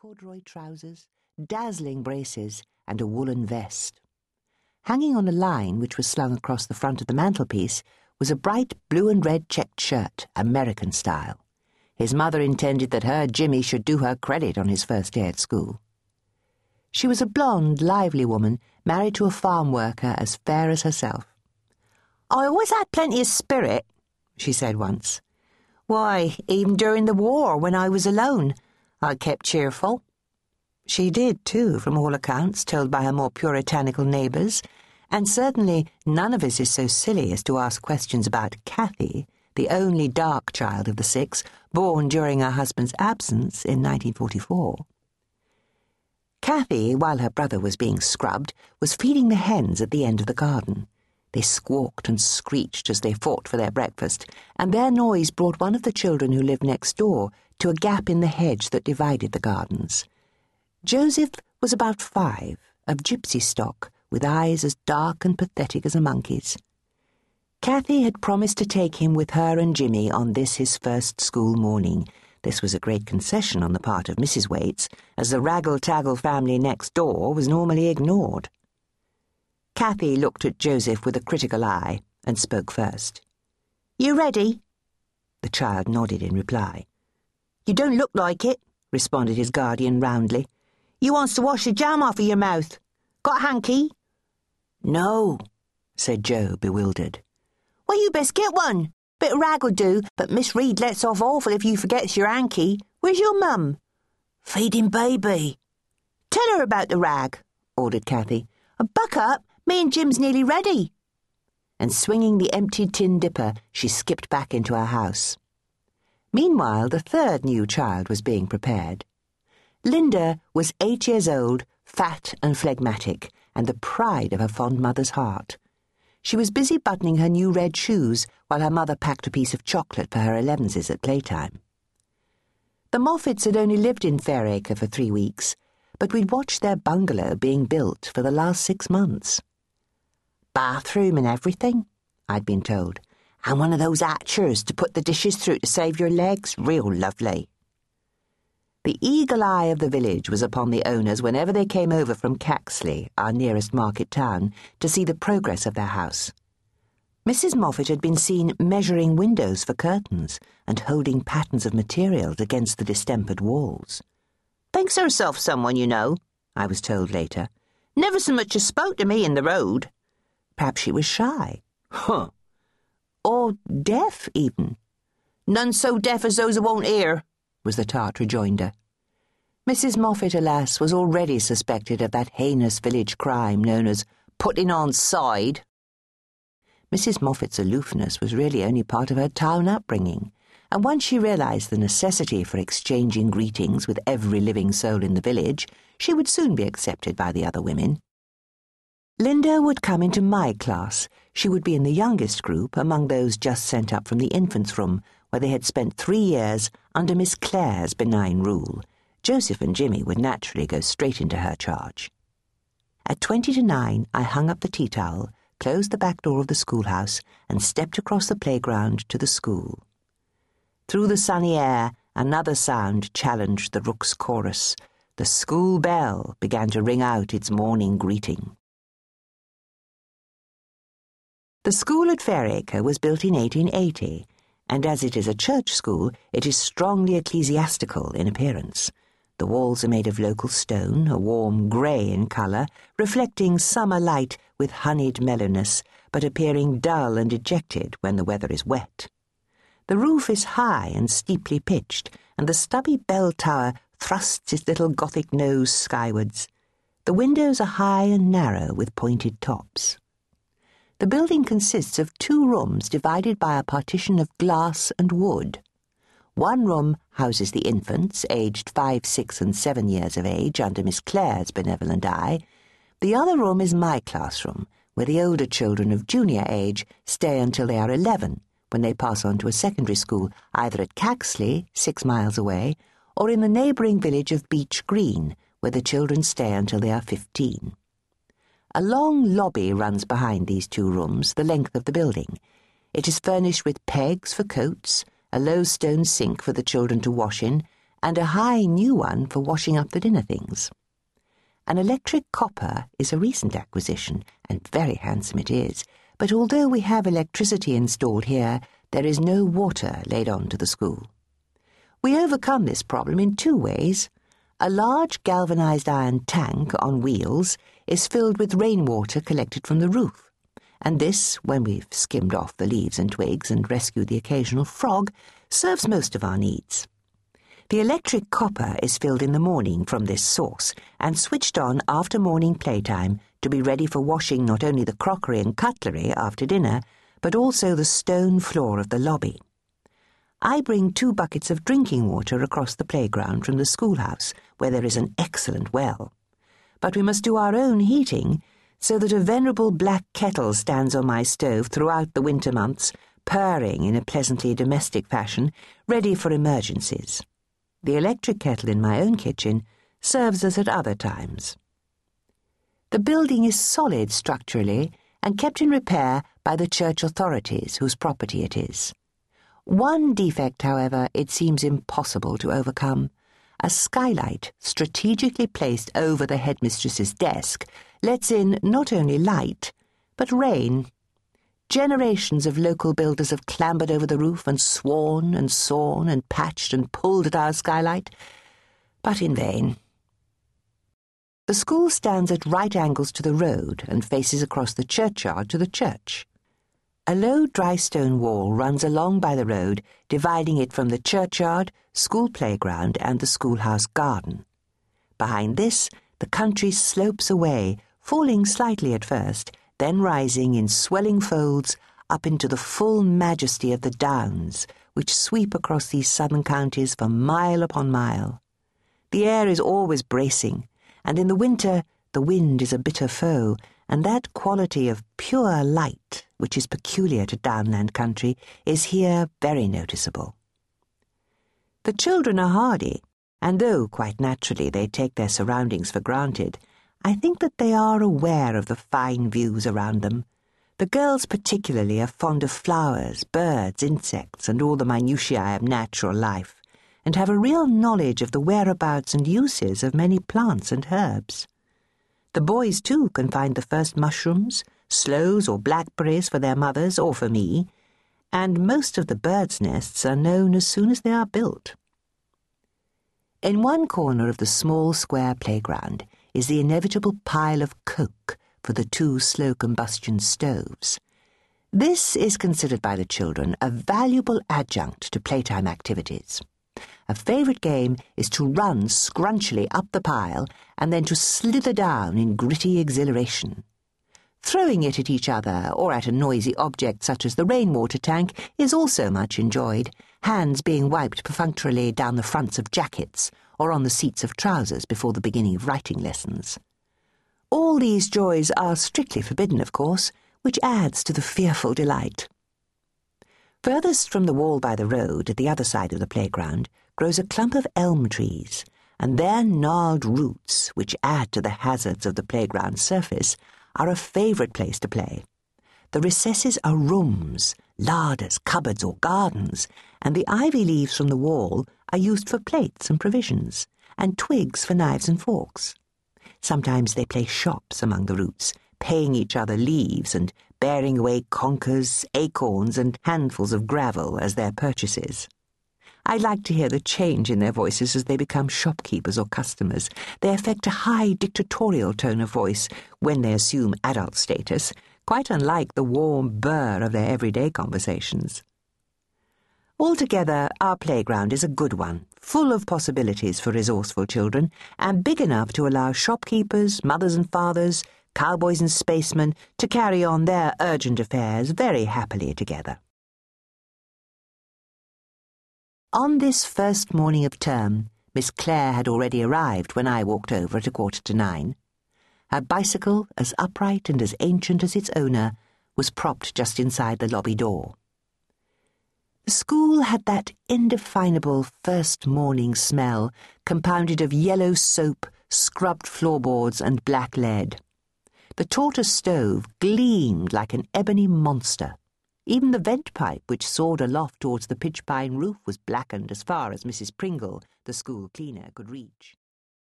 corduroy trousers, dazzling braces, and a woolen vest. Hanging on a line which was slung across the front of the mantelpiece was a bright blue and red checked shirt, American style. His mother intended that her Jimmy should do her credit on his first day at school. She was a blonde, lively woman, married to a farm worker as fair as herself. I always had plenty of spirit, she said once. Why, even during the war, when I was alone, I kept cheerful. She did, too, from all accounts, told by her more puritanical neighbours, and certainly none of us is so silly as to ask questions about Cathy, the only dark child of the six, born during her husband's absence in 1944. Cathy, while her brother was being scrubbed, was feeding the hens at the end of the garden. They squawked and screeched as they fought for their breakfast, and their noise brought one of the children who lived next door to a gap in the hedge that divided the gardens. Joseph was about five, of gypsy stock, with eyes as dark and pathetic as a monkey's. Cathy had promised to take him with her and Jimmy on this his first school morning. This was a great concession on the part of Mrs. Waites, as the raggle-taggle family next door was normally ignored. Cathy looked at Joseph with a critical eye and spoke first. You ready? The child nodded in reply. You don't look like it, responded his guardian roundly. You wants to wash the jam off of your mouth. Got hanky? No, said Joe, bewildered. Well, you best get one. Bit of rag'll do, but Miss Read lets off awful if you forgets your hanky. Where's your mum? Feeding baby. Tell her about the rag, ordered Cathy. And buck up, me and Jim's nearly ready. And swinging the empty tin dipper, she skipped back into her house. Meanwhile, the third new child was being prepared. Linda was eight years old, fat and phlegmatic, and the pride of her fond mother's heart. She was busy buttoning her new red shoes while her mother packed a piece of chocolate for her elevenses at playtime. The Moffats had only lived in Fairacre for three weeks, but we'd watched their bungalow being built for the last six months. Bathroom and everything, I'd been told, and one of those hatchers to put the dishes through to save your legs, real lovely. The eagle eye of the village was upon the owners whenever they came over from Caxley, our nearest market town, to see the progress of their house. Mrs. Moffat had been seen measuring windows for curtains and holding patterns of materials against the distempered walls. Thinks herself someone, you know, I was told later. Never so much as spoke to me in the road. Perhaps she was shy. Huh. Or deaf, even. None so deaf as those who won't hear, was the tart rejoinder. Mrs. Moffat, alas, was already suspected of that heinous village crime known as putting on side. Mrs. Moffat's aloofness was really only part of her town upbringing, and once she realized the necessity for exchanging greetings with every living soul in the village, she would soon be accepted by the other women. Linda would come into my class. She would be in the youngest group, among those just sent up from the infants' room, where they had spent three years under Miss Clare's benign rule. Joseph and Jimmy would naturally go straight into her charge. At twenty to nine, I hung up the tea towel, closed the back door of the schoolhouse, and stepped across the playground to the school. Through the sunny air, another sound challenged the rook's chorus. The school bell began to ring out its morning greeting. The school at Fairacre was built in 1880 and as it is a church school, it is strongly ecclesiastical in appearance. The walls are made of local stone, a warm grey in colour, reflecting summer light with honeyed mellowness, but appearing dull and dejected when the weather is wet. The roof is high and steeply pitched, and the stubby bell tower thrusts its little Gothic nose skywards. The windows are high and narrow with pointed tops. The building consists of two rooms divided by a partition of glass and wood. One room houses the infants, aged five, six, and seven years of age, under Miss Clare's benevolent eye. The other room is my classroom, where the older children of junior age stay until they are eleven, when they pass on to a secondary school, either at Caxley, six miles away, or in the neighbouring village of Beech Green, where the children stay until they are fifteen. A long lobby runs behind these two rooms, the length of the building. It is furnished with pegs for coats, a low stone sink for the children to wash in, and a high new one for washing up the dinner things. An electric copper is a recent acquisition, and very handsome it is, but although we have electricity installed here, there is no water laid on to the school. We overcome this problem in two ways. A large galvanized iron tank on wheels is filled with rainwater collected from the roof, and this, when we've skimmed off the leaves and twigs and rescued the occasional frog, serves most of our needs. The electric copper is filled in the morning from this source and switched on after morning playtime to be ready for washing not only the crockery and cutlery after dinner, but also the stone floor of the lobby. I bring two buckets of drinking water across the playground from the schoolhouse, where there is an excellent well. But we must do our own heating, so that a venerable black kettle stands on my stove throughout the winter months, purring in a pleasantly domestic fashion, ready for emergencies. The electric kettle in my own kitchen serves us at other times. The building is solid structurally and kept in repair by the church authorities whose property it is. One defect, however, it seems impossible to overcome. A skylight, strategically placed over the headmistress's desk, lets in not only light, but rain Generations of local builders have clambered over the roof and sworn and sawn and patched and pulled at our skylight, but in vain. The school stands at right angles to the road and faces across the churchyard to the church. A low dry stone wall runs along by the road, dividing it from the churchyard, school playground, and the schoolhouse garden. Behind this, the country slopes away, falling slightly at first, then rising in swelling folds up into the full majesty of the downs, which sweep across these southern counties for mile upon mile. The air is always bracing, and in the winter the wind is a bitter foe, and that quality of pure light, which is peculiar to downland country, is here very noticeable. The children are hardy, and though quite naturally they take their surroundings for granted, I think that they are aware of the fine views around them. The girls particularly are fond of flowers, birds, insects, and all the minutiae of natural life, and have a real knowledge of the whereabouts and uses of many plants and herbs. The boys, too, can find the first mushrooms, sloes, or blackberries for their mothers or for me, and most of the birds' nests are known as soon as they are built. In one corner of the small square playground, is the inevitable pile of coke for the two slow combustion stoves. This is considered by the children a valuable adjunct to playtime activities. A favourite game is to run scrunchily up the pile and then to slither down in gritty exhilaration. Throwing it at each other or at a noisy object such as the rainwater tank is also much enjoyed, hands being wiped perfunctorily down the fronts of jackets or on the seats of trousers before the beginning of writing lessons. All these joys are strictly forbidden, of course, which adds to the fearful delight. Furthest from the wall by the road, at the other side of the playground, grows a clump of elm trees, and their gnarled roots, which add to the hazards of the playground surface, are a favourite place to play. The recesses are rooms, larders, cupboards, or gardens, and the ivy leaves from the wall are used for plates and provisions, and twigs for knives and forks. Sometimes they play shops among the roots, paying each other leaves and bearing away conkers, acorns, and handfuls of gravel as their purchases. I like to hear the change in their voices as they become shopkeepers or customers. They affect a high dictatorial tone of voice when they assume adult status, quite unlike the warm burr of their everyday conversations. Altogether, our playground is a good one, full of possibilities for resourceful children, and big enough to allow shopkeepers, mothers and fathers, cowboys and spacemen to carry on their urgent affairs very happily together. On this first morning of term, Miss Clare had already arrived when I walked over at a quarter to nine. Her bicycle, as upright and as ancient as its owner, was propped just inside the lobby door. The school had that indefinable first morning smell, compounded of yellow soap, scrubbed floorboards, and black lead. The tortoise stove gleamed like an ebony monster. Even the vent pipe which soared aloft towards the pitch pine roof was blackened as far as Mrs. Pringle, the school cleaner, could reach.